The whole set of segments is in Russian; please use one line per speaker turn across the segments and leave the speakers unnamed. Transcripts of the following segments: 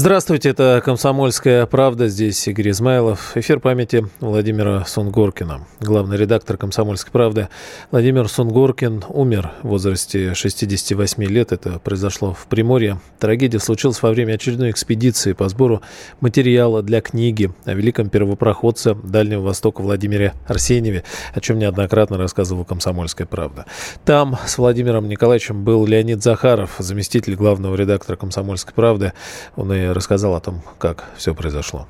Здравствуйте, это «Комсомольская правда». Здесь Игорь Измайлов. Эфир памяти Владимира Сунгоркина. Главный редактор «Комсомольской правды» Владимир Сунгоркин умер в возрасте 68 лет. Это произошло в Приморье. Трагедия случилась во время очередной экспедиции по сбору материала для книги о великом первопроходце Дальнего Востока Владимире Арсеньеве, о чем неоднократно рассказывала «Комсомольская правда». Там с Владимиром Николаевичем был Леонид Захаров, заместитель главного редактора «Комсомольской правды». Он и рассказал о том, как все произошло.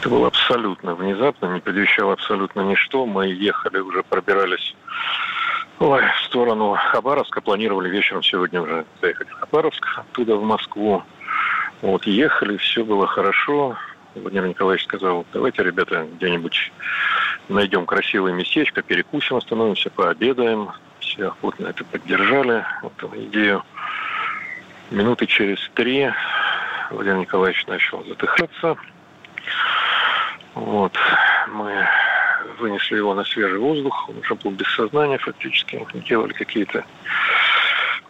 Это было абсолютно внезапно, не предвещало абсолютно ничто. Мы ехали, уже пробирались ой, в сторону Хабаровска, планировали вечером сегодня уже заехать в Хабаровск, оттуда в Москву. Вот, ехали, все было хорошо. Владимир Николаевич сказал, давайте, ребята, где-нибудь найдем красивое местечко, перекусим, остановимся, пообедаем. Все охотно это поддержали, эту идею. Минуты через три Владимир Николаевич начал задыхаться. Вот. Мы вынесли его на свежий воздух. Он уже был без сознания фактически. Делали какие-то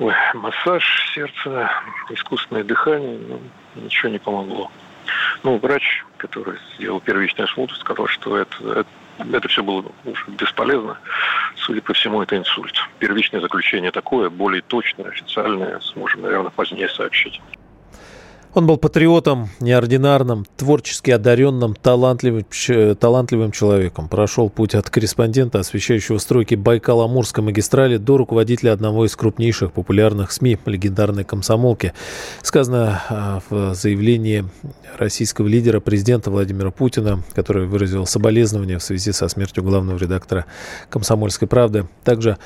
Ой, массаж сердца, искусственное дыхание. Ну, ничего не помогло. Ну, врач, который сделал первичный осмотр, сказал, что это, это, это все было уже бесполезно. Судя по всему, это инсульт. Первичное заключение такое, более точное, официальное, сможем, наверное, позднее сообщить.
Он был патриотом, неординарным, творчески одаренным, талантливым, талантливым человеком. Прошел путь от корреспондента, освещающего стройки Байкал-Амурской магистрали, до руководителя одного из крупнейших популярных СМИ, легендарной комсомолки. Сказано а, в заявлении российского лидера, президента Владимира Путина, который выразил соболезнования в связи со смертью главного редактора «Комсомольской правды». Также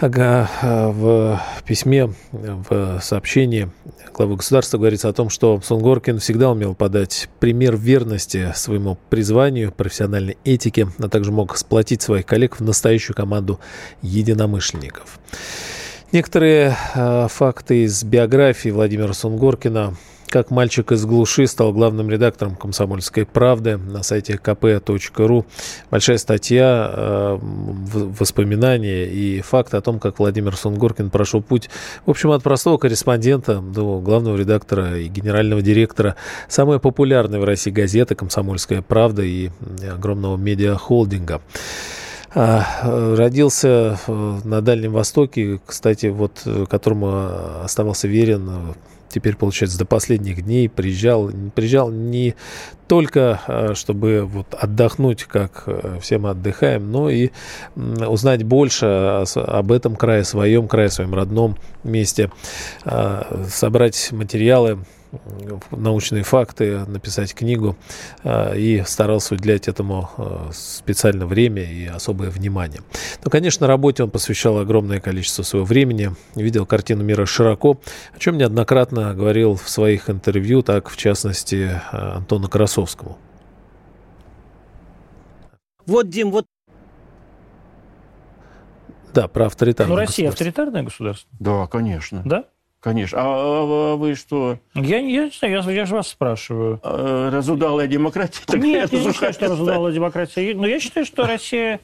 в письме, в сообщении главы государства говорится о том, что Сунгоркин всегда умел подать пример верности своему призванию, профессиональной этике, а также мог сплотить своих коллег в настоящую команду единомышленников. Некоторые э, факты из биографии Владимира Сунгоркина как мальчик из глуши стал главным редактором «Комсомольской правды» на сайте kp.ru. Большая статья, э, воспоминания и факт о том, как Владимир Сунгоркин прошел путь, в общем, от простого корреспондента до главного редактора и генерального директора самой популярной в России газеты «Комсомольская правда» и огромного медиахолдинга. А, родился на Дальнем Востоке, кстати, вот которому оставался верен теперь, получается, до последних дней приезжал, приезжал не только, э, чтобы вот отдохнуть, как э, все мы отдыхаем, но и узнать больше об этом крае, своем крае, своем родном месте, а, собрать материалы научные факты, написать книгу э, и старался уделять этому э, специальное время и особое внимание. Но, конечно, работе он посвящал огромное количество своего времени, видел картину мира широко, о чем неоднократно говорил в своих интервью, так, в частности, э, Антону Красовскому.
Вот, Дим, вот
да, про авторитарное
Ну, Россия авторитарное государство?
Да, конечно.
Да?
Конечно. А, а, а вы что?
Я, я не знаю, я, я же вас спрашиваю.
А, разудалая демократия?
Нет, я не считаю, что разудалая демократия. Но я считаю, что Россия...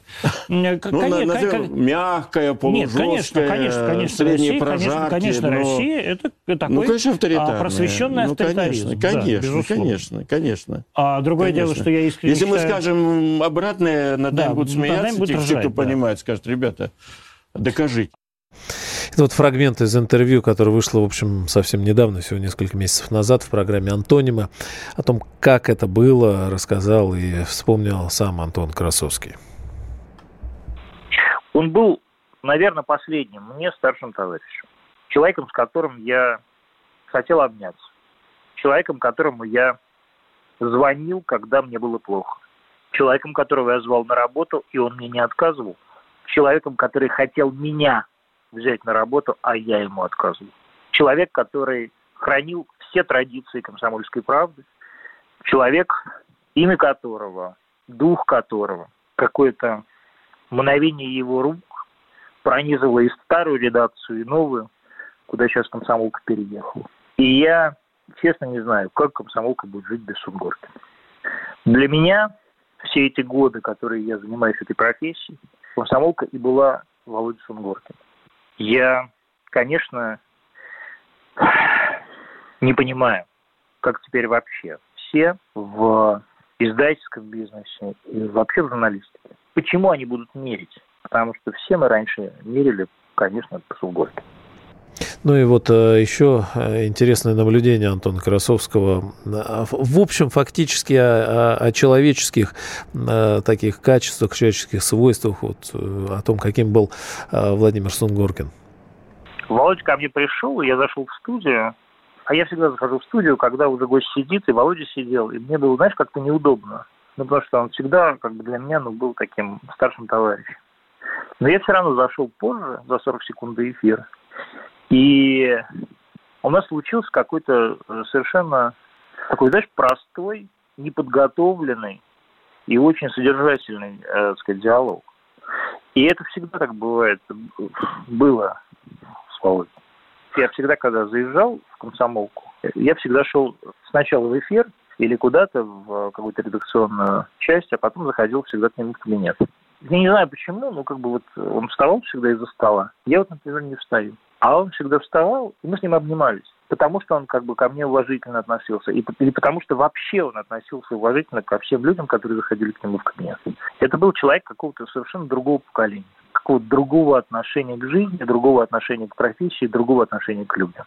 Ну, назовем, мягкая, полужесткая, Нет, конечно, конечно, конечно. Средние
прожарки. Конечно, но... Россия это такой
ну, конечно, авторитарная.
просвещенный
ну,
авторитаризм.
Конечно, конечно, конечно, конечно.
А другое дело, что я искренне
Если мы скажем обратное, над нами будут смеяться, те, кто понимает, скажут, ребята, докажите.
Это вот фрагмент из интервью, которое вышло, в общем, совсем недавно, всего несколько месяцев назад в программе «Антонима». О том, как это было, рассказал и вспомнил сам Антон Красовский.
Он был, наверное, последним мне старшим товарищем. Человеком, с которым я хотел обняться. Человеком, которому я звонил, когда мне было плохо. Человеком, которого я звал на работу, и он мне не отказывал. Человеком, который хотел меня взять на работу, а я ему отказываю. Человек, который хранил все традиции комсомольской правды, человек, имя которого, дух которого, какое-то мгновение его рук пронизывало и старую редакцию, и новую, куда сейчас комсомолка переехала. И я, честно, не знаю, как комсомолка будет жить без Сунгоркина. Для меня все эти годы, которые я занимаюсь этой профессией, комсомолка и была Володя Сунгоркин. Я, конечно, не понимаю, как теперь вообще все в издательском бизнесе и вообще в журналистике. Почему они будут мерить? Потому что все мы раньше мерили, конечно, по Сугорке.
Ну и вот э, еще э, интересное наблюдение Антона Красовского. В общем, фактически о, о человеческих э, таких качествах, человеческих свойствах, вот, о том, каким был Владимир Сунгоркин.
Володя ко мне пришел, я зашел в студию, а я всегда захожу в студию, когда уже гость сидит, и Володя сидел, и мне было, знаешь, как-то неудобно. Ну, потому что он всегда, как бы для меня, ну, был таким старшим товарищем. Но я все равно зашел позже, за 40 секунд до эфира. И у нас случился какой-то э, совершенно такой, знаешь, простой, неподготовленный и очень содержательный, э, так сказать, диалог. И это всегда так бывает, было с. Я всегда, когда заезжал в комсомолку, я всегда шел сначала в эфир или куда-то в какую-то редакционную часть, а потом заходил всегда к нему в кабинет. Я не знаю почему, но как бы вот он вставал всегда из-за стола. Я вот, например, не встаю. А он всегда вставал, и мы с ним обнимались. Потому что он как бы ко мне уважительно относился. И, или потому что вообще он относился уважительно ко всем людям, которые заходили к нему в кабинет. Это был человек какого-то совершенно другого поколения. Какого-то другого отношения к жизни, другого отношения к профессии, другого отношения к людям.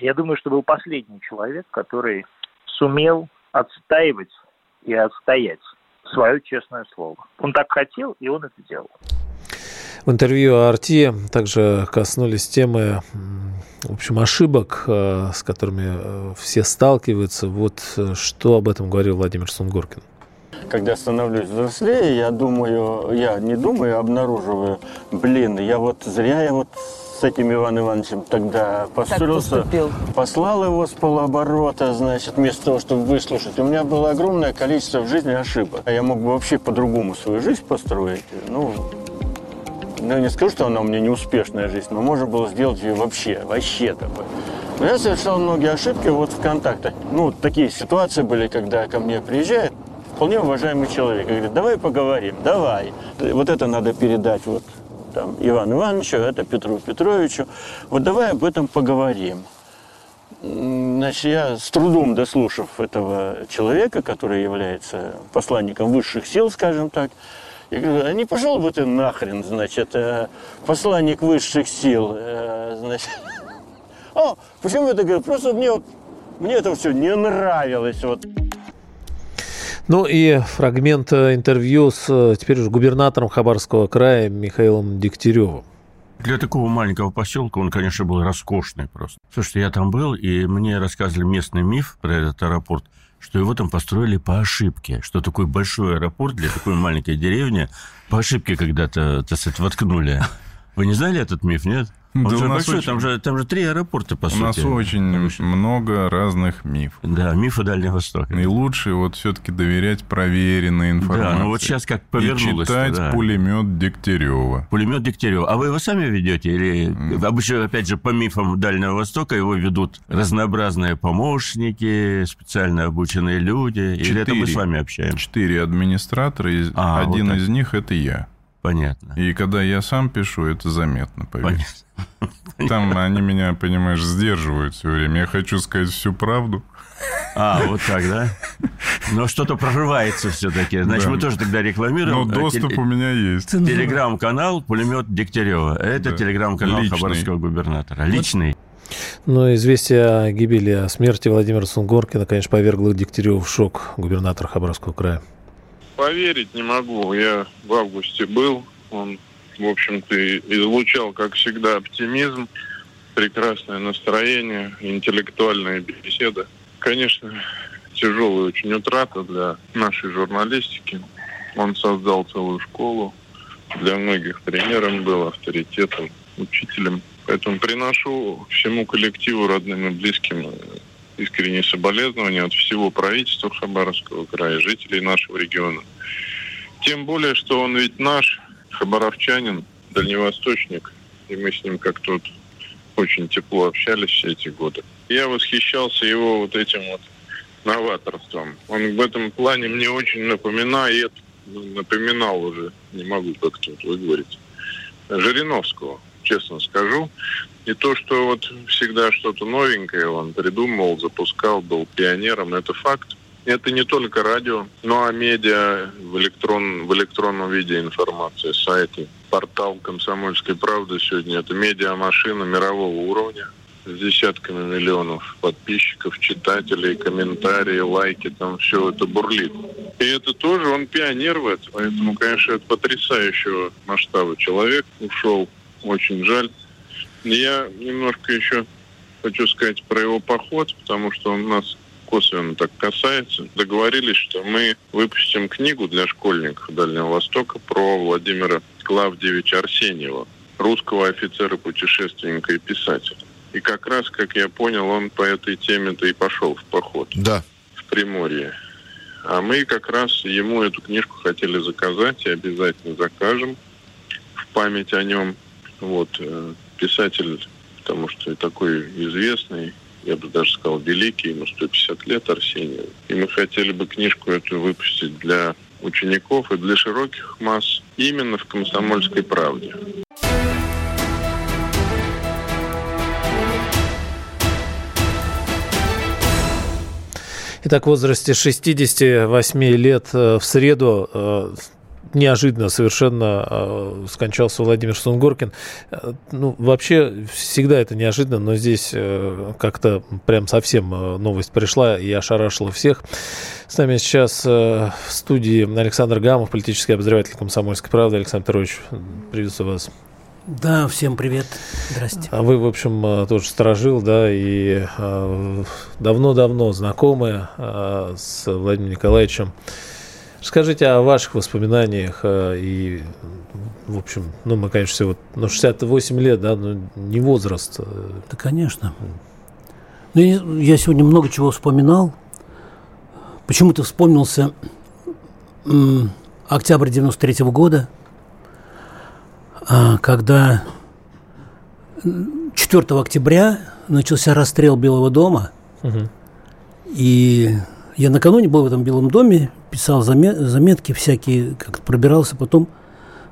Я думаю, что был последний человек, который сумел отстаивать и отстоять свое честное слово. Он так хотел, и он это делал.
В интервью Арти также коснулись темы, в общем, ошибок, э, с которыми э, все сталкиваются. Вот э, что об этом говорил Владимир Сунгоркин.
Когда становлюсь взрослее, я думаю, я не думаю, а обнаруживаю, блин, я вот зря я вот с этим Иваном Ивановичем тогда поссорился, послал его с полуоборота, значит, вместо того, чтобы выслушать. У меня было огромное количество в жизни ошибок. А я мог бы вообще по-другому свою жизнь построить. Ну, ну, не скажу, что она у меня не успешная жизнь, но можно было сделать ее вообще, вообще такой. Но я совершал многие ошибки вот в контактах. Ну, такие ситуации были, когда ко мне приезжает вполне уважаемый человек и говорит, давай поговорим, давай. Вот это надо передать вот там Ивану Ивановичу, это Петру Петровичу. Вот давай об этом поговорим. Значит, я с трудом дослушав этого человека, который является посланником высших сил, скажем так, я говорю, а не пошел бы ты нахрен, значит, э, посланник высших сил, э, значит. О, почему это говорю? Просто мне вот, мне это все не нравилось, вот.
Ну и фрагмент э, интервью с теперь уже губернатором Хабарского края Михаилом Дегтяревым.
Для такого маленького поселка он, конечно, был роскошный просто. Слушайте, я там был, и мне рассказывали местный миф про этот аэропорт – что его там построили по ошибке, что такой большой аэропорт для такой маленькой деревни по ошибке когда-то, так сказать, воткнули. Вы не знали этот миф, нет? Он да же большой, очень... там, же, там же три аэропорта, по
у
сути.
У нас очень много разных мифов.
Да, мифы Дальнего Востока.
И лучше вот все-таки доверять проверенной информации.
Да, ну вот сейчас как повернулось.
И читать да. пулемет Дегтярева.
Пулемет Дегтярева. А вы его сами ведете? Или mm. обычно, опять же, по мифам Дальнего Востока его ведут разнообразные помощники, специально обученные люди? Четыре, или это мы с вами общаемся?
Четыре администратора, а, один вот из них это я.
Понятно.
И когда я сам пишу, это заметно, поверь. Понятно. Там они меня, понимаешь, сдерживают все время. Я хочу сказать всю правду.
А, вот так, да? Но что-то прорывается все-таки. Значит, да. мы тоже тогда рекламируем.
Но доступ теле... у меня есть.
Телеграм-канал «Пулемет Дегтярева». Это да. телеграм-канал Личный. Хабаровского губернатора. Личный.
Но известие о гибели, о смерти Владимира Сунгоркина, конечно, повергло Дегтярева в шок, губернатор Хабаровского края.
Поверить не могу. Я в августе был. Он, в общем-то, излучал, как всегда, оптимизм, прекрасное настроение, интеллектуальная беседа. Конечно, тяжелая очень утрата для нашей журналистики. Он создал целую школу. Для многих примером был, авторитетом, учителем. Поэтому приношу всему коллективу, родным и близким искренние соболезнования от всего правительства Хабаровского края, жителей нашего региона. Тем более, что он ведь наш, хабаровчанин, дальневосточник, и мы с ним как тут очень тепло общались все эти годы. Я восхищался его вот этим вот новаторством. Он в этом плане мне очень напоминает, ну, напоминал уже, не могу как тут выговорить, Жириновского. Честно скажу. И то, что вот всегда что-то новенькое он придумывал, запускал, был пионером, это факт. Это не только радио, но и медиа в, электрон, в электронном виде информации, сайты. Портал «Комсомольской правды» сегодня это медиамашина мирового уровня с десятками миллионов подписчиков, читателей, комментарии, лайки, там все это бурлит. И это тоже, он пионер в этом, поэтому, конечно, это потрясающего масштаба человек ушел, очень жаль. Я немножко еще хочу сказать про его поход, потому что он нас косвенно так касается. Договорились, что мы выпустим книгу для школьников Дальнего Востока про Владимира Клавдевича Арсеньева, русского офицера-путешественника и писателя. И как раз, как я понял, он по этой теме-то и пошел в поход.
Да.
В Приморье. А мы как раз ему эту книжку хотели заказать и обязательно закажем в память о нем. Вот, э, писатель, потому что такой известный, я бы даже сказал, великий, ему 150 лет Арсению. И мы хотели бы книжку эту выпустить для учеников и для широких масс именно в «Комсомольской правде».
Итак, в возрасте 68 лет э, в среду неожиданно совершенно э, скончался Владимир Сунгоркин. Э, ну, вообще, всегда это неожиданно, но здесь э, как-то прям совсем э, новость пришла и ошарашила всех. С нами сейчас э, в студии Александр Гамов, политический обозреватель «Комсомольской правды». Александр Петрович, приветствую вас.
Да, всем привет. Здрасте.
А вы, в общем, э, тоже сторожил, да, и давно-давно знакомы с Владимиром Николаевичем. Скажите о ваших воспоминаниях э, и, в общем, ну, мы, конечно, все вот, ну, 68 лет, да, но не возраст. э.
Да, конечно. Ну, я сегодня много чего вспоминал. Почему-то вспомнился октябрь 93 года, а, когда м, 4 октября начался расстрел Белого дома.
Мгм.
И я накануне был в этом Белом доме, писал заме- заметки всякие, как пробирался, потом,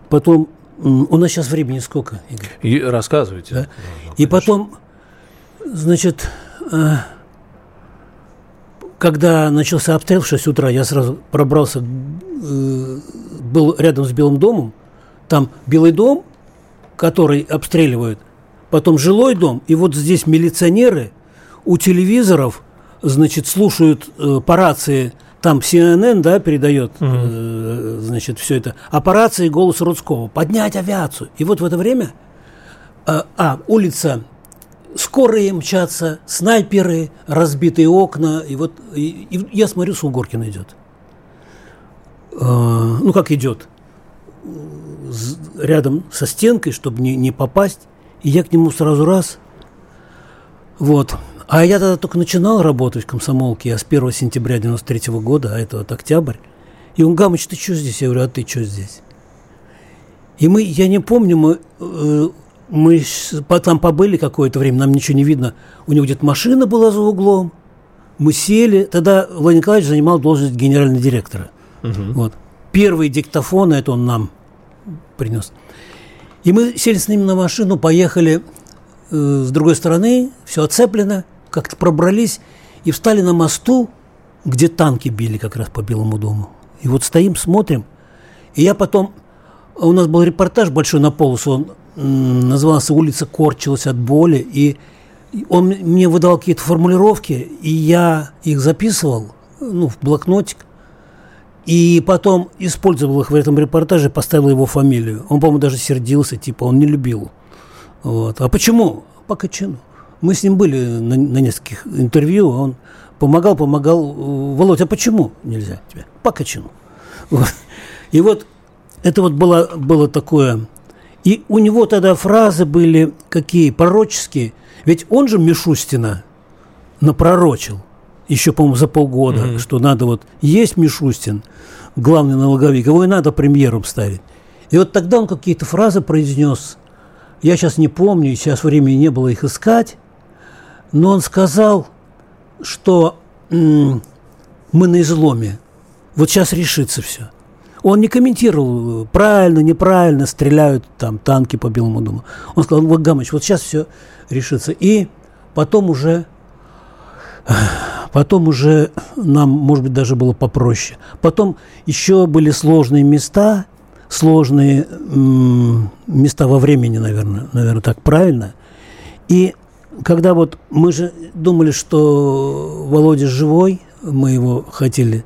потом у нас сейчас времени сколько, Игорь?
И рассказывайте.
Да. И потом, значит, э, когда начался обстрел в 6 утра, я сразу пробрался, э, был рядом с Белым домом, там Белый дом, который обстреливают, потом жилой дом, и вот здесь милиционеры у телевизоров, значит, слушают э, по рации, там CNN, да, передает, э, значит, все это, а по рации голос Рудского, поднять авиацию. И вот в это время а, а, улица, скорые мчатся, снайперы, разбитые окна, и вот и- и я смотрю, Сунгоркин идет. А, ну, как идет? З- Рядом со стенкой, чтобы не, не попасть. И я к нему сразу раз. Вот. А я тогда только начинал работать в комсомолке. Я с 1 сентября 93 года, а это вот октябрь. И он, Гамыч, ты что здесь? Я говорю, а ты что здесь? И мы, я не помню, мы, э, мы там побыли какое-то время, нам ничего не видно. У него где-то машина была за углом. Мы сели. Тогда Владимир Николаевич занимал должность генерального директора. Вот. Первый диктофон, это он нам принес. И мы сели с ним на машину, поехали э, с другой стороны, все оцеплено, как-то пробрались и встали на мосту, где танки били как раз по Белому дому. И вот стоим, смотрим. И я потом... У нас был репортаж большой на полосу, он назывался «Улица корчилась от боли», и он мне выдал какие-то формулировки, и я их записывал, ну, в блокнотик, и потом использовал их в этом репортаже, поставил его фамилию. Он, по-моему, даже сердился, типа, он не любил. Вот. А почему? По Качану. Мы с ним были на, на нескольких интервью, он помогал, помогал. Володь, а почему нельзя тебе? По Качану. Вот. И вот это вот было, было такое. И у него тогда фразы были какие? Пророческие. Ведь он же Мишустина напророчил еще, по-моему, за полгода, что надо вот есть Мишустин, главный налоговик, его и надо премьером ставить. И вот тогда он какие-то фразы произнес. Я сейчас не помню, сейчас времени не было их искать, но он сказал, что мы на изломе. Вот сейчас решится все. Он не комментировал, правильно, неправильно стреляют там танки по Белому дому. Он сказал, вот, Гамыч, вот сейчас все решится. И потом уже, потом уже нам, может быть, даже было попроще. Потом еще были сложные места, сложные места во времени, наверное, наверное, так правильно. И когда вот мы же думали, что Володя живой, мы его хотели,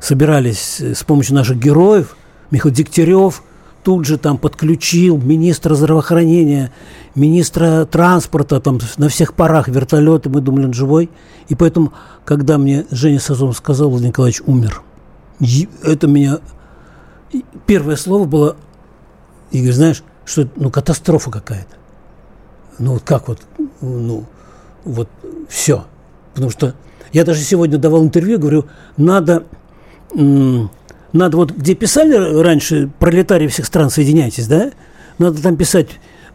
собирались с помощью наших героев, Михаил Дегтярев тут же там подключил министра здравоохранения, министра транспорта, там на всех парах вертолеты, мы думали, он живой. И поэтому, когда мне Женя Сазон сказал, Владимир Николаевич умер, это меня... Первое слово было, Игорь, знаешь, что ну, катастрофа какая-то. Ну, вот как вот, ну, вот все. Потому что я даже сегодня давал интервью, говорю, надо, надо вот, где писали раньше пролетарии всех стран, соединяйтесь, да? Надо там писать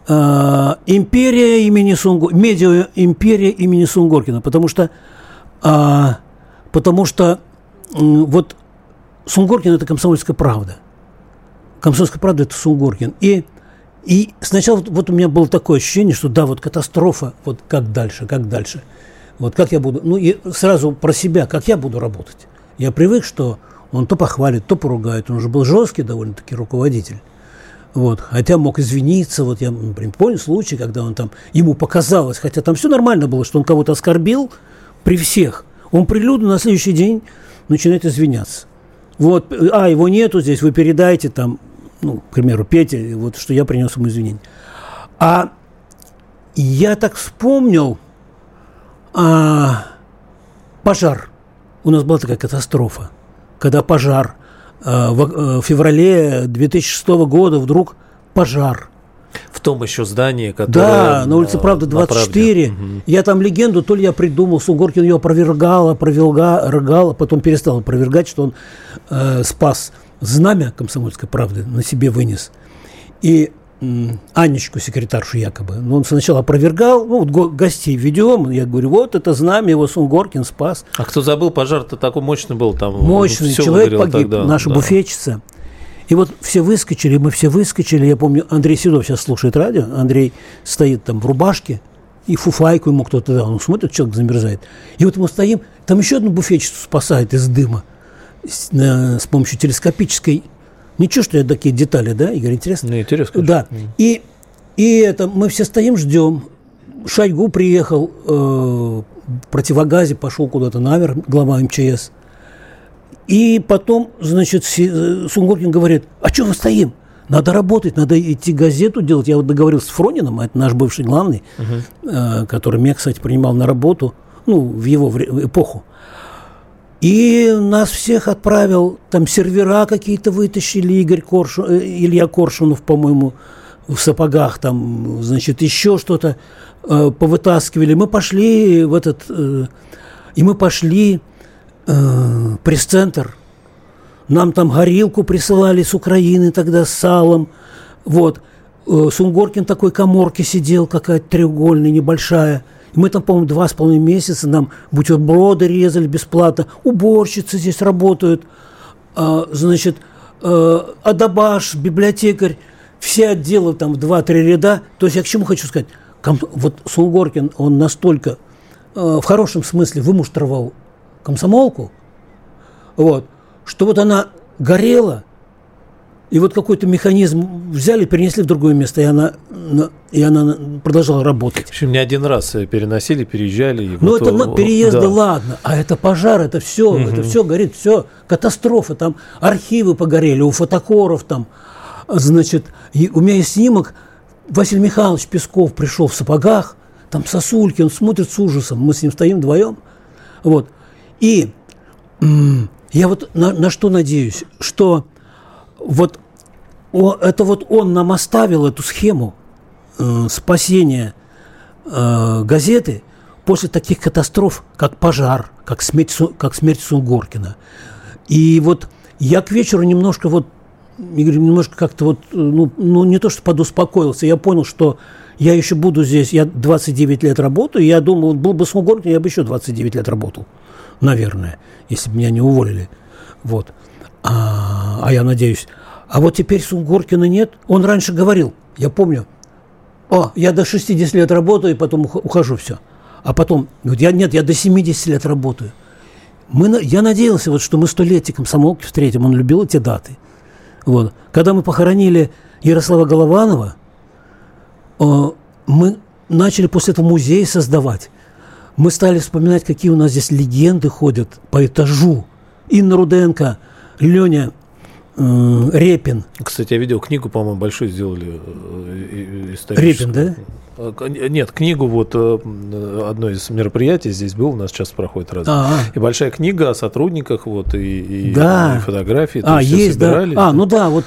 э, империя имени Сунгор, медиа империя имени Сунгоркина, потому что, э, потому что э, вот Сунгоркин это комсомольская правда. Комсомольская правда это Сунгоркин. И и сначала вот, вот у меня было такое ощущение, что да, вот катастрофа, вот как дальше, как дальше. Вот как я буду, ну и сразу про себя, как я буду работать. Я привык, что он то похвалит, то поругает. Он уже был жесткий довольно-таки руководитель. Вот. Хотя мог извиниться. Вот я, например, помню случай, когда он там, ему показалось, хотя там все нормально было, что он кого-то оскорбил при всех. Он прилюдно на следующий день начинает извиняться. Вот, а, его нету здесь, вы передайте там ну, к примеру, Петя, вот что я принес ему извинения. А я так вспомнил а, пожар. У нас была такая катастрофа, когда пожар. А, в, а, в феврале 2006 года вдруг пожар.
В том еще здании, которое...
Да, на улице Правда 24. Угу. Я там легенду, то ли я придумал, Сунгоркин ее опровергал, опровергал, а потом перестал опровергать, что он э, спас знамя комсомольской правды на себе вынес. И Анечку, секретаршу якобы. Но он сначала опровергал, ну, вот гостей ведем, я говорю, вот это знамя, его Сунгоркин спас.
А кто забыл, пожар-то такой мощный был там.
Мощный, человек погиб, тогда, наша да. буфетчица. И вот все выскочили, мы все выскочили. Я помню, Андрей Седов сейчас слушает радио. Андрей стоит там в рубашке, и фуфайку ему кто-то дал. Он смотрит, человек замерзает. И вот мы стоим, там еще одну буфетчицу спасает из дыма с, на, с помощью телескопической. Ничего, что я такие детали, да, Игорь, интересно?
Ну, интересно.
Да. И, и это мы все стоим, ждем. Шойгу приехал, э, противогазе пошел куда-то наверх, глава МЧС. И потом, значит, э, Сунгоркин говорит, а что мы стоим? Надо работать, надо идти газету делать. Я вот договорился с Фронином, это наш бывший главный, угу. э, который меня, кстати, принимал на работу, ну, в его эпоху. И нас всех отправил, там сервера какие-то вытащили, Игорь Коршун, э, Илья Коршунов, по-моему, в сапогах, там, значит, еще что-то э, повытаскивали. Мы пошли в этот, э, и мы пошли э, пресс-центр. Нам там горилку присылали с Украины тогда с салом. Вот. Э, Сунгоркин такой коморке сидел, какая-то треугольная, небольшая – мы там, по-моему, два с половиной месяца нам бутерброды резали бесплатно. Уборщицы здесь работают. А, значит, а, Адабаш, библиотекарь. Все отделы там в два-три ряда. То есть я к чему хочу сказать? Вот Сунгоркин, он настолько а, в хорошем смысле вымуштровал комсомолку, вот, что вот она горела, и вот какой-то механизм взяли, перенесли в другое место, и она, и она продолжала работать.
В общем, не один раз переносили, переезжали.
Ну, вот, это вот, переезды, да. ладно, а это пожар, это все, угу. это все горит, все, катастрофа, там архивы погорели, у фотокоров там, значит, и у меня есть снимок, Василий Михайлович Песков пришел в сапогах, там сосульки, он смотрит с ужасом, мы с ним стоим вдвоем, вот, и я вот на, на что надеюсь, что вот о, это вот он нам оставил эту схему э, спасения э, газеты после таких катастроф, как пожар, как смерть, как смерть Сунгоркина. И вот я к вечеру немножко вот, Игорь, немножко как-то вот, ну, ну не то, что подуспокоился, я понял, что я еще буду здесь, я 29 лет работаю, я думал, был бы Сунгоркин, я бы еще 29 лет работал, наверное, если бы меня не уволили. Вот. А а я надеюсь. А вот теперь Сунгоркина нет. Он раньше говорил, я помню, о, я до 60 лет работаю, и потом ухожу, все. А потом, вот я, нет, я до 70 лет работаю. Мы, я надеялся, вот, что мы столетие комсомолки встретим. Он любил эти даты. Вот. Когда мы похоронили Ярослава Голованова, мы начали после этого музей создавать. Мы стали вспоминать, какие у нас здесь легенды ходят по этажу. Инна Руденко, Леня э, Репин.
Кстати, я видел книгу, по-моему, большую сделали
э, историческую. Репин, да?
А, нет, книгу вот э, одно из мероприятий здесь был, у нас сейчас проходит раз. А-а. И большая книга о сотрудниках, вот, и, и,
да.
и фотографии.
А, есть, да. А, ну да, вот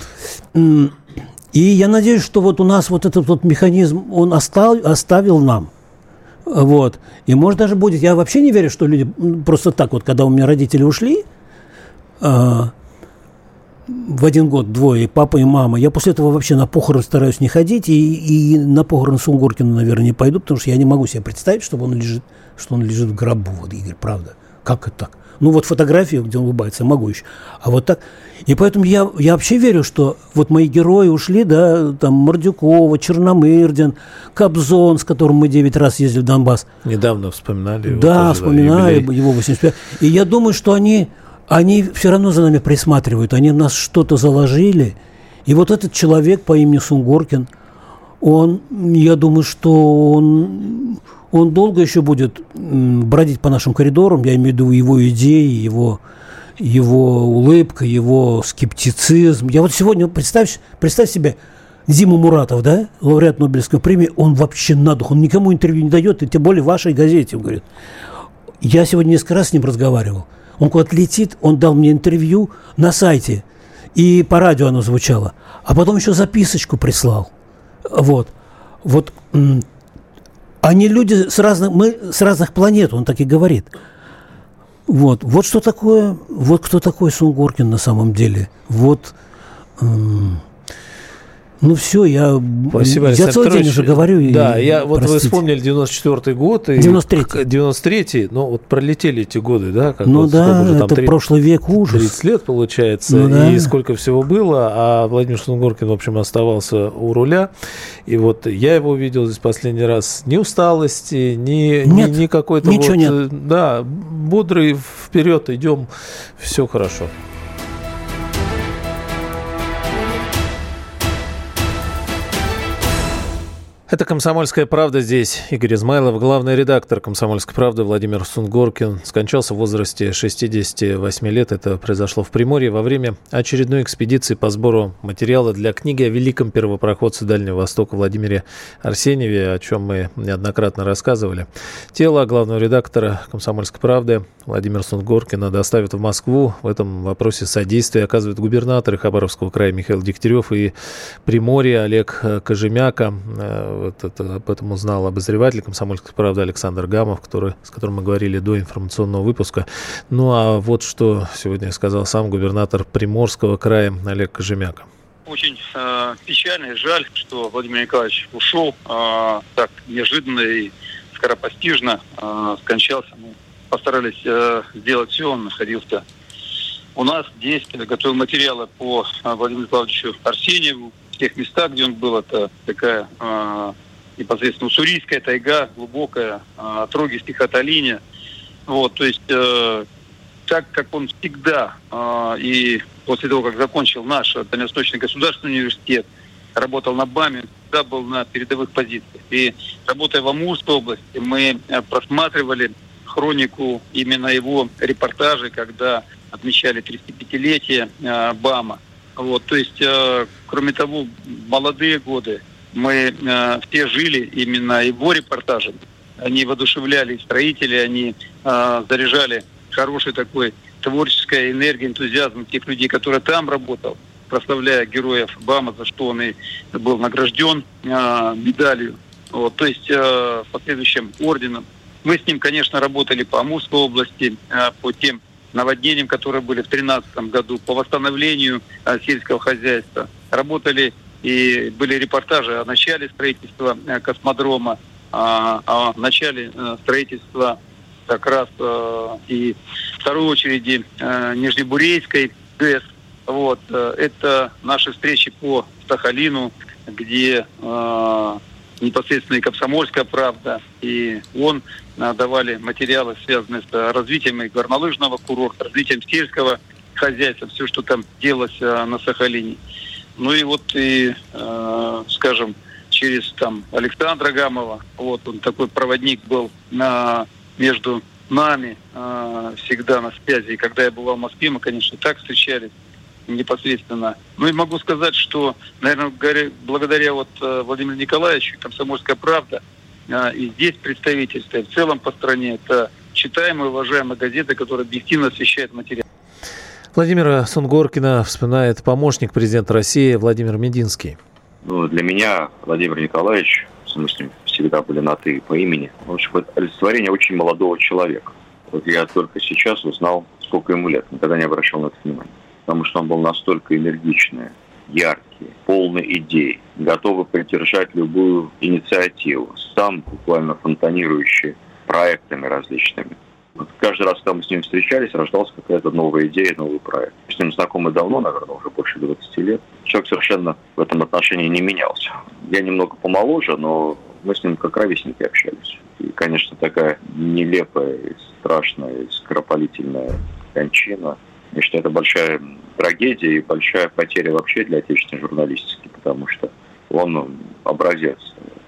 и я надеюсь, что вот у нас вот этот вот механизм, он остал, оставил нам. Вот. И может даже будет, я вообще не верю, что люди просто так вот, когда у меня родители ушли, э, в один год двое, папа и мама, я после этого вообще на похороны стараюсь не ходить, и, и на похороны Сунгоркина, наверное, не пойду, потому что я не могу себе представить, чтобы он лежит, что он лежит в гробу, вот, Игорь, правда. Как это так? Ну, вот фотографию, где он улыбается, могу еще. А вот так. И поэтому я, я вообще верю, что вот мои герои ушли, да, там Мордюкова, Черномырдин, Кобзон, с которым мы 9 раз ездили в Донбасс.
Недавно вспоминали
его. Да, тоже, вспоминали да, его 85. И я думаю, что они, они все равно за нами присматривают, они в нас что-то заложили. И вот этот человек по имени Сунгоркин, он, я думаю, что он он долго еще будет бродить по нашим коридорам, я имею в виду его идеи, его, его улыбка, его скептицизм. Я вот сегодня, представь, представь себе, Зима Муратов, да, лауреат Нобелевской премии, он вообще на дух, он никому интервью не дает, и тем более вашей газете, он говорит. Я сегодня несколько раз с ним разговаривал. Он куда-то летит, он дал мне интервью на сайте, и по радио оно звучало. А потом еще записочку прислал. Вот. Вот они люди с разных, мы с разных планет, он так и говорит. Вот, вот что такое, вот кто такой Сунгоркин на самом деле. Вот, ну все, я,
Спасибо,
я целый день уже говорю.
Да, и, я, вот простите. вы вспомнили 94 год. И
93-й.
93-й, ну вот пролетели эти годы, да?
Как ну
вот,
да, же, там, это 30, прошлый век ужас.
30 лет получается, ну, да. и сколько всего было, а Владимир Сунгоркин, в общем, оставался у руля. И вот я его увидел здесь последний раз. Ни усталости, ни, нет, ни, ни какой-то
ничего вот,
нет. Да, бодрый, вперед идем, все хорошо. Это «Комсомольская правда» здесь. Игорь Измайлов, главный редактор «Комсомольской правды» Владимир Сунгоркин скончался в возрасте 68 лет. Это произошло в Приморье во время очередной экспедиции по сбору материала для книги о великом первопроходце Дальнего Востока Владимире Арсеньеве, о чем мы неоднократно рассказывали. Тело главного редактора «Комсомольской правды» Владимира Сунгоркина доставят в Москву. В этом вопросе содействие оказывает губернатор Хабаровского края Михаил Дегтярев и Приморье Олег Кожемяка вот это, об этом узнал обозреватель «Комсомольской правды» Александр Гамов, который, с которым мы говорили до информационного выпуска. Ну а вот что сегодня сказал сам губернатор Приморского края Олег Кожемяка.
Очень э, печально и жаль, что Владимир Николаевич ушел э, так неожиданно и скоропостижно э, скончался. Мы постарались э, сделать все, он находился у нас здесь, готовил материалы по э, Владимиру Николаевичу Арсеньеву, тех местах, где он был, это такая э, непосредственно уссурийская тайга, глубокая, э, отроги стихотолиния. Вот, то есть э, так как он всегда э, и после того, как закончил наш Дальневосточный государственный университет, работал на БАМе, всегда был на передовых позициях. И работая в Амурской области, мы просматривали хронику именно его репортажей, когда отмечали 35-летие э, БАМа. Вот, то есть, э, кроме того, молодые годы мы э, все жили именно его репортажем. Они воодушевляли строителей, они э, заряжали хорошей такой творческой энергией, энтузиазмом тех людей, которые там работал, прославляя героев БАМа, за что он и был награжден э, медалью, вот, то есть э, последующим орденом. Мы с ним, конечно, работали по Амурской области, э, по тем наводнениям, которые были в 2013 году, по восстановлению а, сельского хозяйства. Работали и были репортажи о начале строительства а, космодрома, а, о начале а, строительства как раз и второй очереди Нижнебурейской ГЭС, Вот, э, это наши встречи по Сахалину, где э, непосредственно и «Комсомольская правда», и он э, давали материалы, связанные с развитием и горнолыжного курорта, развитием сельского хозяйства, все, что там делалось э, на Сахалине. Ну и вот и, скажем, через там Александра Гамова, вот он такой проводник был на, между нами всегда на связи. И когда я бывал в Москве, мы, конечно, так встречались непосредственно. Ну и могу сказать, что, наверное, благодаря вот э, Владимиру Николаевичу, «Комсомольская правда», э, и здесь представительство, и в целом по стране, это читаемая, уважаемая газета, которая объективно освещает материал.
Владимира Сунгоркина вспоминает помощник президента России Владимир Мединский.
Ну, для меня Владимир Николаевич, в смысле, всегда были на «ты» по имени, в общем, это олицетворение очень молодого человека. Вот я только сейчас узнал, сколько ему лет, никогда не обращал на это внимания потому что он был настолько энергичный, яркий, полный идей, готовый поддержать любую инициативу, сам буквально фонтанирующий проектами различными. Вот каждый раз, когда мы с ним встречались, рождалась какая-то новая идея, новый проект. С ним знакомы давно, наверное, уже больше 20 лет. Человек совершенно в этом отношении не менялся. Я немного помоложе, но мы с ним как ровесники общались. И, конечно, такая нелепая, страшная, скоропалительная кончина – я считаю, это большая трагедия и большая потеря вообще для отечественной журналистики, потому что он образец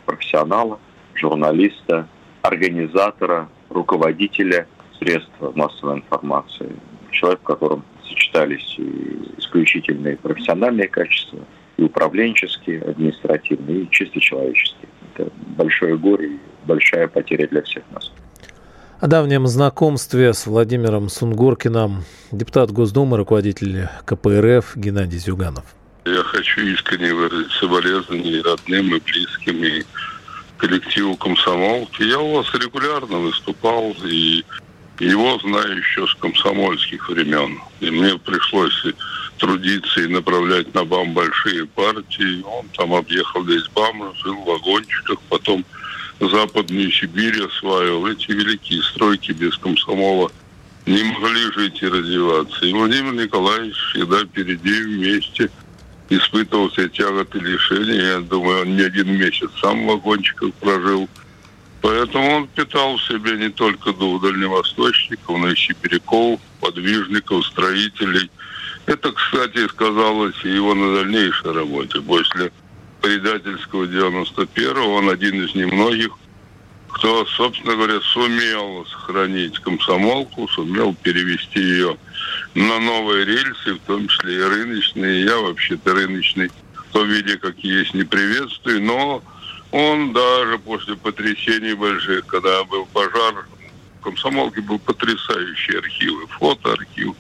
профессионала, журналиста, организатора, руководителя средств массовой информации. Человек, в котором сочетались и исключительные профессиональные качества, и управленческие, административные, и чисто человеческие. Это большое горе и большая потеря для всех нас.
О давнем знакомстве с Владимиром Сунгоркиным депутат Госдумы, руководитель КПРФ Геннадий Зюганов.
Я хочу искренне выразить соболезнования родным и близким, и коллективу комсомолки. Я у вас регулярно выступал, и его знаю еще с комсомольских времен. И мне пришлось трудиться и направлять на БАМ большие партии. Он там объехал весь БАМ, жил в вагончиках, потом Западную Сибирь осваивал. Эти великие стройки без комсомола не могли жить и развиваться. И Владимир Николаевич всегда впереди вместе испытывал все тяготы лишения. Я думаю, он не один месяц сам в вагончиках прожил. Поэтому он питал в себе не только дух дальневосточников, но и сибиряков, подвижников, строителей. Это, кстати, сказалось и его на дальнейшей работе. После предательского 91-го, он один из немногих, кто, собственно говоря, сумел сохранить комсомолку, сумел перевести ее на новые рельсы, в том числе и рыночные. Я вообще-то рыночный в том виде, как есть, не приветствую, но он даже после потрясений больших, когда был пожар, в комсомолке был потрясающий архив, фотоархив.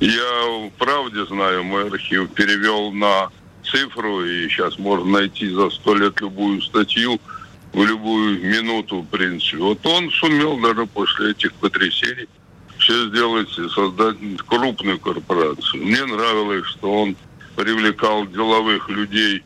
Я в правде знаю, мой архив перевел на цифру, и сейчас можно найти за сто лет любую статью в любую минуту, в принципе. Вот он сумел даже после этих потрясений все сделать и создать крупную корпорацию. Мне нравилось, что он привлекал деловых людей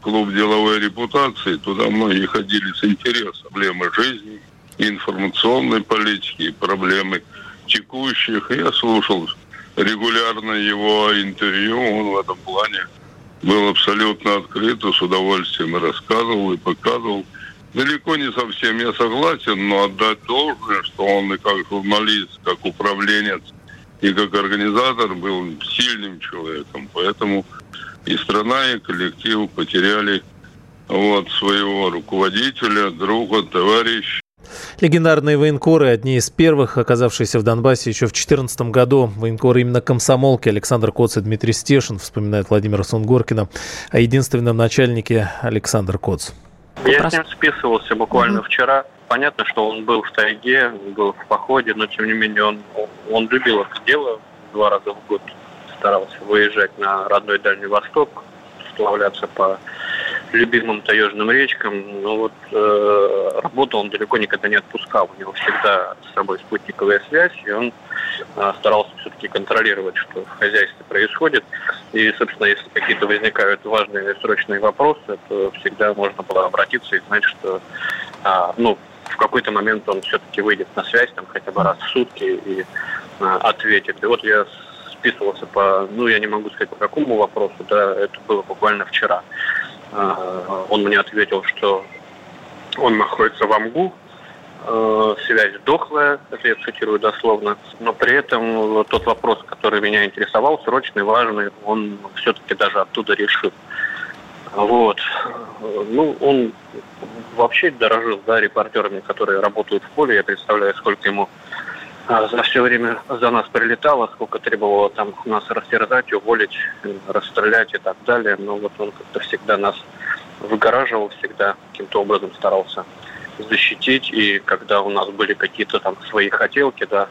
клуб деловой репутации. Туда многие ходили с интересом. Проблемы жизни, информационной политики, проблемы текущих. Я слушал регулярно его интервью. Он в этом плане был абсолютно открыт, с удовольствием рассказывал и показывал. Далеко не совсем я согласен, но отдать должное, что он и как журналист, как управленец и как организатор был сильным человеком. Поэтому и страна, и коллектив потеряли вот своего руководителя, друга, товарища.
Легендарные военкоры, одни из первых, оказавшиеся в Донбассе еще в 2014 году. Военкоры именно комсомолки Александр Коц и Дмитрий Стешин, вспоминает Владимир Сунгоркина, о единственном начальнике Александр Коц.
Я с ним списывался буквально mm-hmm. вчера. Понятно, что он был в тайге, был в походе, но тем не менее он, он любил это дело. Два раза в год старался выезжать на родной Дальний Восток, сплавляться по любимым таежным речкам, но вот э, работу он далеко никогда не отпускал. У него всегда с собой спутниковая связь, и он э, старался все-таки контролировать, что в хозяйстве происходит. И, собственно, если какие-то возникают важные или срочные вопросы, то всегда можно было обратиться и знать, что э, ну, в какой-то момент он все-таки выйдет на связь, там хотя бы раз в сутки и э, ответит. И вот я списывался по, ну, я не могу сказать по какому вопросу, да, это было буквально вчера. А, он мне ответил, что он находится в Амгу, э, связь дохлая, это я цитирую дословно, но при этом тот вопрос, который меня интересовал, срочный, важный, он все-таки даже оттуда решил. Вот. Ну, он вообще дорожил, да, репортерами, которые работают в поле. Я представляю, сколько ему за все время за нас прилетало, сколько требовало там нас растерзать, уволить, расстрелять и так далее. Но вот он как-то всегда нас выгораживал, всегда каким-то образом старался защитить. И когда у нас были какие-то там свои хотелки, да,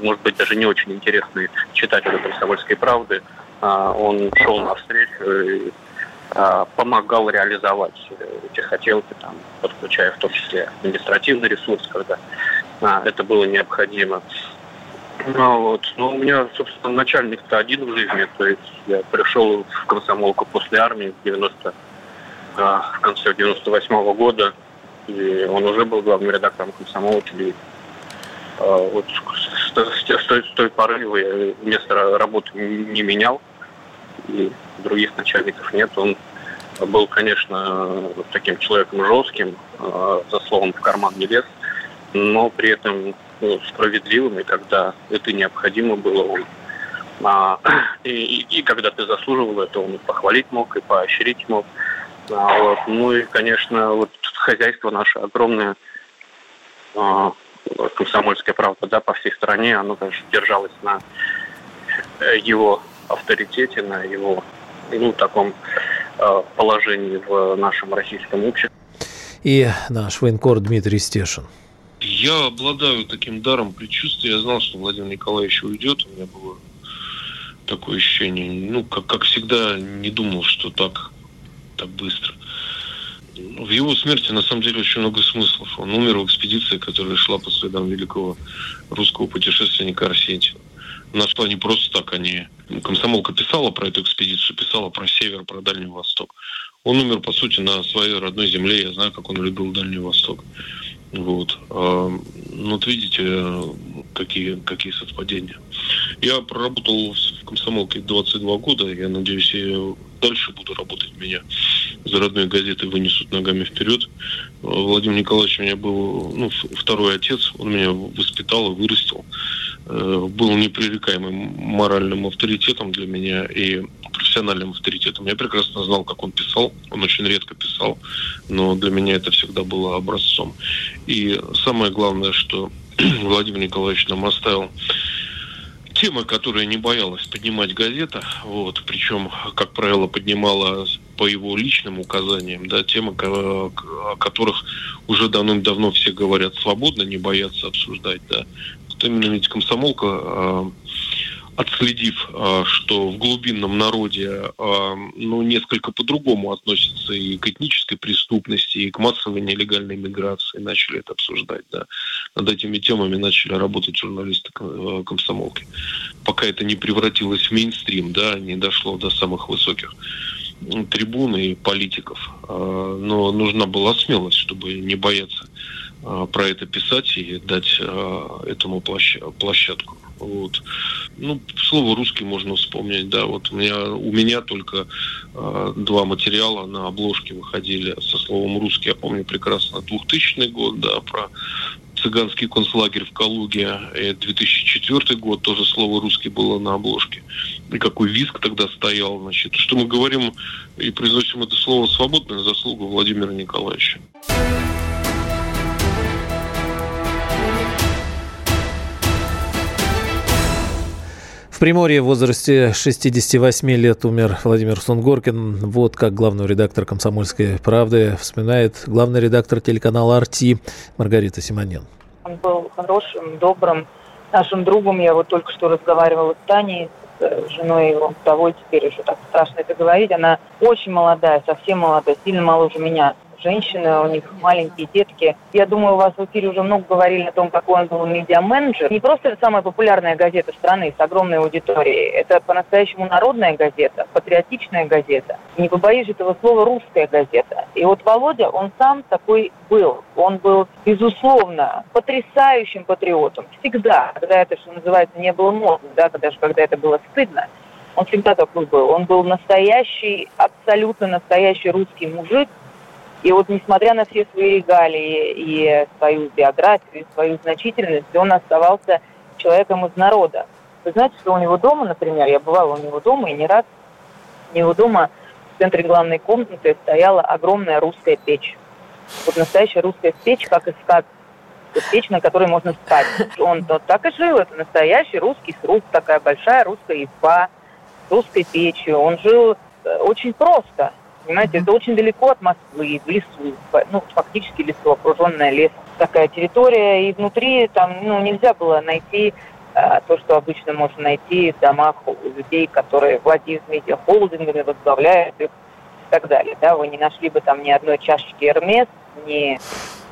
может быть, даже не очень интересные читателю «Комсомольской правды», а, он шел навстречу и а, помогал реализовать эти хотелки, там, подключая в том числе административный ресурс, когда а, это было необходимо. Ну, вот. Но у меня, собственно, начальник-то один в жизни. То есть я пришел в комсомолку после армии в 90 а, в конце 98 -го года, и он уже был главным редактором комсомолки. И, а, вот с, с, с, с той поры я место работы не менял, и других начальников нет. Он был, конечно, таким человеком жестким, а, за словом в карман не лез, но при этом ну, справедливым, и когда это необходимо было, он а, и, и, и когда ты заслуживал это, он и похвалить мог, и поощрить мог. А, вот. Ну и, конечно, вот хозяйство наше огромное, а, комсомольская правда, да, по всей стране, оно, конечно, держалось на э, его авторитете, на его, ну, таком э, положении в нашем российском обществе.
И наш военкор Дмитрий Стешин.
Я обладаю таким даром предчувствия. Я знал, что Владимир Николаевич уйдет. У меня было такое ощущение. Ну, как, как всегда, не думал, что так, так быстро. В его смерти, на самом деле, очень много смыслов. Он умер в экспедиции, которая шла по следам великого русского путешественника Арсентьева. Нашла не просто так, они... Комсомолка писала про эту экспедицию, писала про север, про Дальний Восток. Он умер, по сути, на своей родной земле. Я знаю, как он любил Дальний Восток. Вот. А, ну, вот видите, какие, какие совпадения. Я проработал в комсомолке 22 года. Я надеюсь, я дальше буду работать. Меня за родной газеты вынесут ногами вперед. Владимир Николаевич у меня был ну, второй отец. Он меня воспитал и вырастил. Э, был непререкаемым моральным авторитетом для меня и профессиональным авторитетом. Я прекрасно знал, как он писал. Он очень редко писал, но для меня это всегда было образцом. И самое главное, что Владимир Николаевич нам оставил темы, которые не боялась поднимать газета, вот, причем, как правило, поднимала по его личным указаниям, да, темы, о которых уже давным-давно все говорят свободно, не боятся обсуждать, да. Вот именно ведь комсомолка а, отследив, а, что в глубинном народе а, ну, несколько по-другому относятся и к этнической преступности, и к массовой нелегальной миграции, начали это обсуждать. Да. Над этими темами начали работать журналисты а, комсомолки. Пока это не превратилось в мейнстрим, да, не дошло до самых высоких трибун и политиков. Но нужна была смелость, чтобы не бояться про это писать и дать этому площадку. Вот. Ну, слово русский можно вспомнить, да. Вот у меня, у меня только э, два материала на обложке выходили со словом русский. Я помню прекрасно 2000 год, да, про цыганский концлагерь в Калуге, и 2004 год, тоже слово «русский» было на обложке. И какой виск тогда стоял, значит. Что мы говорим и произносим это слово свободно, заслугу Владимира Николаевича.
В Приморье в возрасте 68 лет умер Владимир Сунгоркин. Вот как главный редактор «Комсомольской правды» вспоминает главный редактор телеканала «Арти» Маргарита Симонен.
Он был хорошим, добрым, нашим другом. Я вот только что разговаривала с Таней, с э, женой его вдовой, теперь уже так страшно это говорить. Она очень молодая, совсем молодая, сильно моложе меня. Женщины, у них маленькие детки. Я думаю, у вас в эфире уже много говорили о том, какой он был медиа-менеджер. Не просто это самая популярная газета страны с огромной аудиторией. Это по-настоящему народная газета, патриотичная газета. Не побоюсь этого слова, русская газета. И вот Володя, он сам такой был. Он был, безусловно, потрясающим патриотом. Всегда, когда это, что называется, не было модно, да, даже когда это было стыдно. Он всегда такой был. Он был настоящий, абсолютно настоящий русский мужик, и вот несмотря на все свои регалии и свою биографию, и свою значительность, он оставался человеком из народа. Вы знаете, что у него дома, например, я бывала у него дома и не раз, у него дома в центре главной комнаты стояла огромная русская печь. Вот настоящая русская печь, как из сказки. Печь, на которой можно спать. Он вот так и жил. Это настоящий русский сруб, такая большая русская изба русской печью. Он жил э, очень просто. Понимаете, это очень далеко от Москвы, в лесу, ну, фактически лесу, окруженная лесом. Такая территория, и внутри там, ну, нельзя было найти а, то, что обычно можно найти в домах у людей, которые владеют медиахолдингами, возглавляют их и так далее. Да, вы не нашли бы там ни одной чашечки Эрмес, ни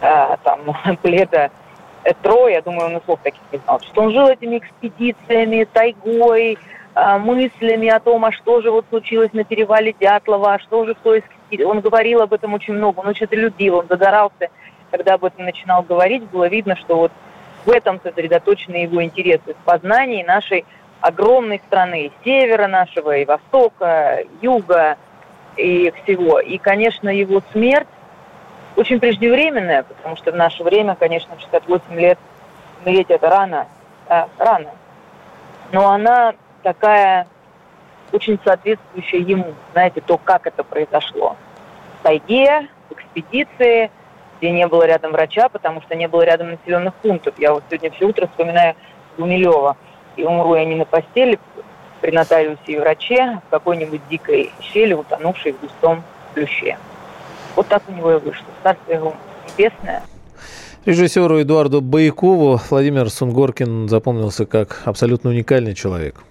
а, там пледа Этро, я думаю, он и слов таких не знал. Что он жил этими экспедициями, тайгой, мыслями о том, а что же вот случилось на перевале Дятлова, а что же кто из... Он говорил об этом очень много, он очень это любил, он загорался, когда об этом начинал говорить, было видно, что вот в этом сосредоточены его интересы, в познании нашей огромной страны, севера нашего, и востока, юга, и всего. И, конечно, его смерть очень преждевременная, потому что в наше время, конечно, 68 лет умереть это рано, а, рано. Но она такая очень соответствующая ему, знаете, то, как это произошло. В тайге, в экспедиции, где не было рядом врача, потому что не было рядом населенных пунктов. Я вот сегодня все утро вспоминаю Гумилева. И умру я не на постели при нотариусе и враче, а в какой-нибудь дикой щели, утонувшей в густом плюще. Вот так у него и вышло. Царствие его небесное –
Режиссеру Эдуарду Баякову Владимир Сунгоркин запомнился как абсолютно уникальный человек.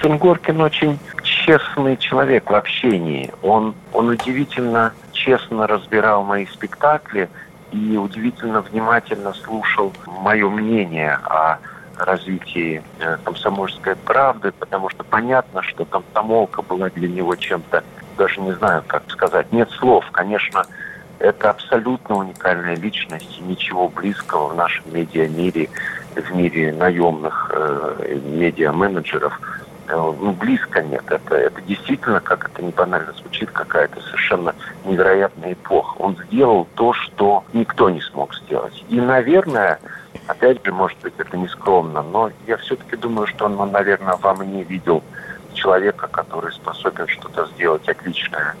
Сунгоркин очень честный человек в общении. Он, он удивительно честно разбирал мои спектакли и удивительно внимательно слушал мое мнение о развитии э, комсомольской правды, потому что понятно, что комсомолка была для него чем-то, даже не знаю, как сказать, нет слов. Конечно, это абсолютно уникальная личность, ничего близкого в нашем медиамире, в мире наемных э, медиа-менеджеров ну, близко нет. Это, это действительно, как это не банально звучит, какая-то совершенно невероятная эпоха. Он сделал то, что никто не смог сделать. И, наверное, опять же, может быть, это не скромно, но я все-таки думаю, что он, наверное, во мне видел человека, который способен что-то сделать отличное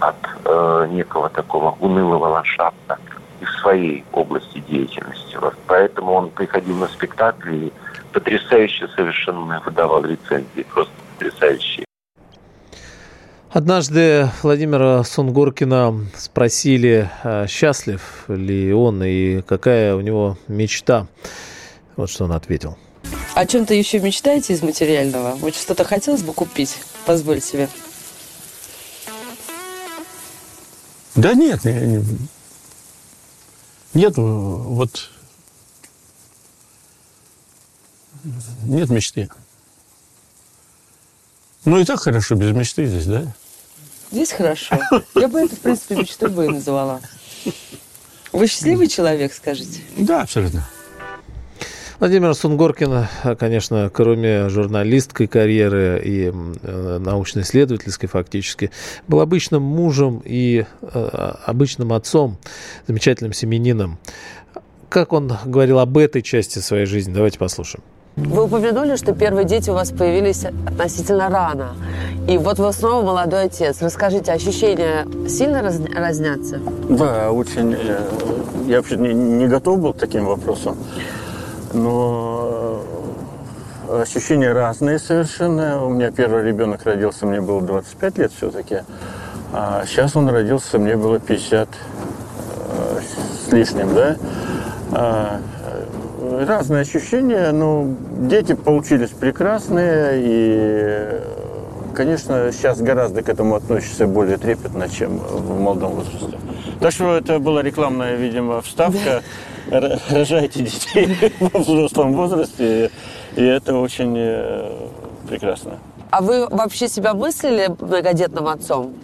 от э, некого такого унылого ландшафта и в своей области деятельности. Вот поэтому он приходил на спектакли и потрясающе совершенно выдавал рецензии, просто потрясающие.
Однажды Владимира Сунгоркина спросили, а, счастлив ли он и какая у него мечта. Вот что он ответил.
О чем-то еще мечтаете из материального? Вот что-то хотелось бы купить? Позволь себе.
Да нет, нет, вот нет мечты. Ну и так хорошо, без мечты здесь, да?
Здесь хорошо. Я бы это, в принципе, мечтой бы и называла. Вы счастливый человек, скажите?
Да, абсолютно.
Владимир Сунгоркин, конечно, кроме журналистской карьеры и э, научно-исследовательской фактически, был обычным мужем и э, обычным отцом, замечательным семенином. Как он говорил об этой части своей жизни? Давайте послушаем.
Вы упомянули, что первые дети у вас появились относительно рано. И вот вы снова молодой отец. Расскажите, ощущения сильно раз, разнятся?
Да, очень. Э, я вообще не, не готов был к таким вопросам. Но э, ощущения разные совершенно. У меня первый ребенок родился, мне было 25 лет все-таки. А сейчас он родился, мне было 50 э, с лишним, да. Разные ощущения, но дети получились прекрасные, и, конечно, сейчас гораздо к этому относишься более трепетно, чем в молодом возрасте. Так что это была рекламная, видимо, вставка. Рожайте детей во взрослом возрасте, и это очень э, прекрасно.
А вы вообще себя мыслили многодетным отцом?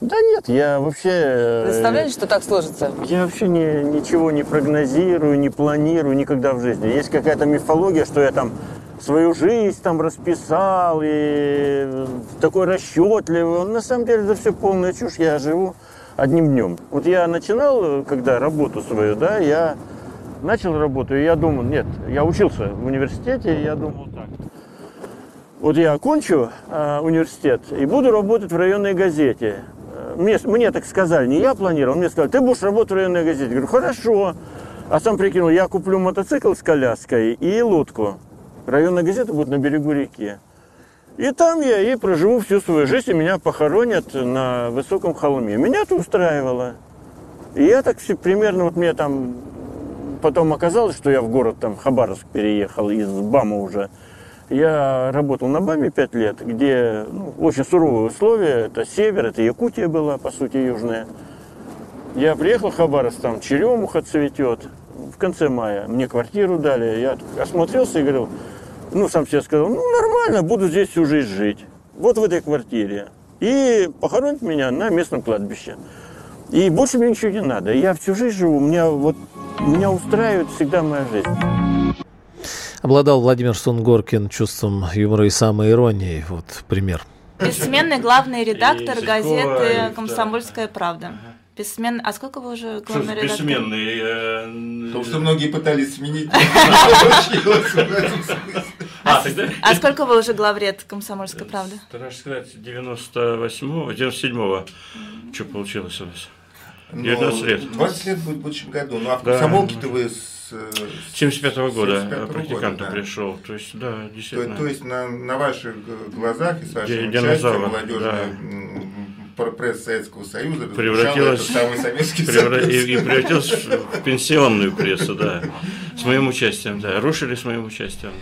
Да нет, я вообще... Э,
Представляли, что так сложится?
Я вообще не, ничего не прогнозирую, не планирую никогда в жизни. Есть какая-то мифология, что я там свою жизнь там расписал и такой расчетливый. На самом деле это все полная чушь. Я живу одним днем. Вот я начинал, когда работу свою, да, я начал работу, и я думал, нет, я учился в университете, и я думал так. Вот я окончу э, университет и буду работать в районной газете мне, мне так сказали, не я планировал, мне сказали, ты будешь работать в районной газете. Я говорю, хорошо. А сам прикинул, я куплю мотоцикл с коляской и лодку. Районная газета будет на берегу реки. И там я и проживу всю свою жизнь, и меня похоронят на высоком холме. Меня это устраивало. И я так все примерно, вот мне там потом оказалось, что я в город там Хабаровск переехал из БАМа уже. Я работал на БАМе 5 лет, где ну, очень суровые условия. Это север, это Якутия была, по сути, южная. Я приехал в Хабаровск, там черемуха цветет. В конце мая мне квартиру дали. Я осмотрелся и говорил, ну, сам себе сказал, ну, нормально, буду здесь всю жизнь жить. Вот в этой квартире. И похоронят меня на местном кладбище. И больше мне ничего не надо. Я всю жизнь живу, меня вот меня устраивает всегда моя жизнь.
Обладал Владимир Сунгоркин чувством юмора и самоиронии. Вот пример.
Бессменный главный редактор газеты «Комсомольская правда». Бессмен... А сколько вы уже главный редактор?
Бессменный. Э... Потому что многие пытались сменить.
А, а сколько вы уже главред «Комсомольской правды»?
Страшно сказать, 98-го, 97-го. Что получилось у нас? 19 лет.
20 лет будет в будущем году. Ну а в комсомолке-то вы с
75 -го года 75 практикантом да. пришел. То есть, да, действительно.
То, то есть на, на ваших глазах и с вашим участием молодежная да. пресс Советского Союза
превратилась самый советский превра... и, и превратилась в пенсионную прессу, да. С моим участием, да. Рушили с моим участием.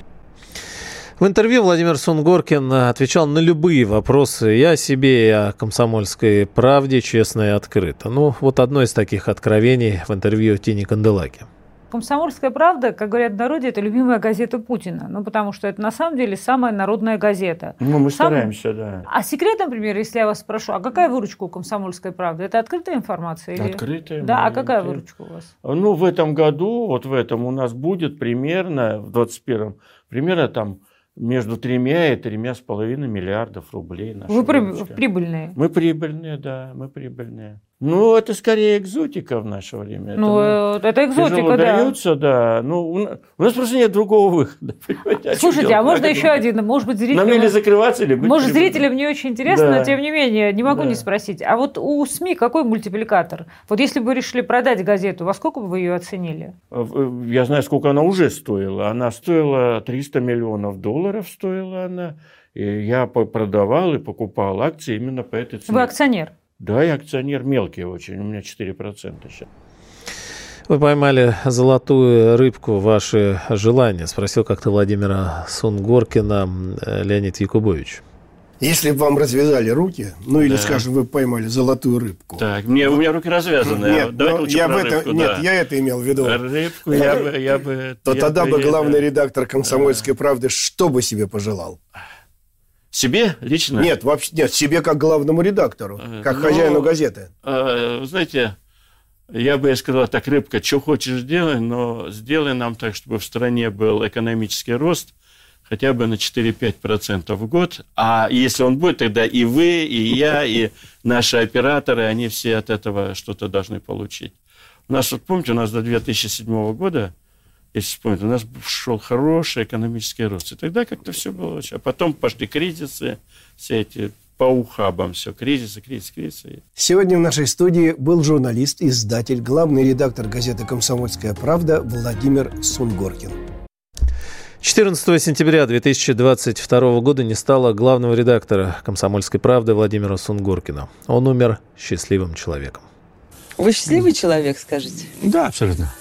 В интервью Владимир Сунгоркин отвечал на любые вопросы и о себе, и о комсомольской правде, честно и открыто. Ну, вот одно из таких откровений в интервью Тини Канделаки.
«Комсомольская правда», как говорят в народе, это любимая газета Путина. Ну, потому что это на самом деле самая народная газета.
Ну, мы Сам... стараемся, да.
А секрет, например, если я вас спрошу, а какая выручка у «Комсомольской правды»? Это открытая информация? Или...
Открытая.
Да, а какая выручка у вас?
Ну, в этом году, вот в этом у нас будет примерно, в 21-м, примерно там между тремя и тремя с половиной миллиардов рублей.
Вы выручка. прибыльные?
Мы прибыльные, да, мы прибыльные. Ну, это скорее экзотика в наше время.
Ну, это, это экзотика,
да. Удается, да. Ну, у нас просто нет другого выхода.
Слушайте, а можно еще один? Может быть, зрителям...
Нам или закрываться, или быть
Может, зрителям не очень интересно, да. но тем не менее, не могу да. не спросить. А вот у СМИ какой мультипликатор? Вот если бы вы решили продать газету, во сколько бы вы ее оценили?
Э, я знаю, сколько она уже стоила. Она стоила 300 миллионов долларов, стоила она. И я продавал и покупал акции именно по этой цене.
Вы акционер?
Да, я акционер мелкий очень, у меня 4% сейчас.
Вы поймали золотую рыбку, ваши желания, спросил как-то Владимира Сунгоркина э, Леонид Якубович.
Если бы вам развязали руки, ну или, да. скажем, вы поймали золотую рыбку.
Так, мне, у меня руки развязаны.
Нет, Давайте ну, я в это, рыбку, нет, да. я это имел в виду.
Рыбку я бы... Я бы
То
я
тогда бы главный редактор «Комсомольской правды» что бы себе пожелал?
Себе лично?
Нет, вообще нет, себе как главному редактору, э, как ну, хозяину газеты.
Э, знаете, я бы сказал так, рыбка, что хочешь делай, но сделай нам так, чтобы в стране был экономический рост хотя бы на 4-5% в год. А если он будет, тогда и вы, и я, и наши операторы, они все от этого что-то должны получить. У нас, вот помните, у нас до 2007 года если вспомнить, у нас шел хороший экономический рост. И тогда как-то все было очень. А потом пошли кризисы, все эти по ухабам все, кризисы, кризисы, кризисы.
Сегодня в нашей студии был журналист, издатель, главный редактор газеты «Комсомольская правда» Владимир Сунгоркин.
14 сентября 2022 года не стало главного редактора «Комсомольской правды» Владимира Сунгоркина. Он умер счастливым человеком.
Вы счастливый человек, скажите?
Да, абсолютно.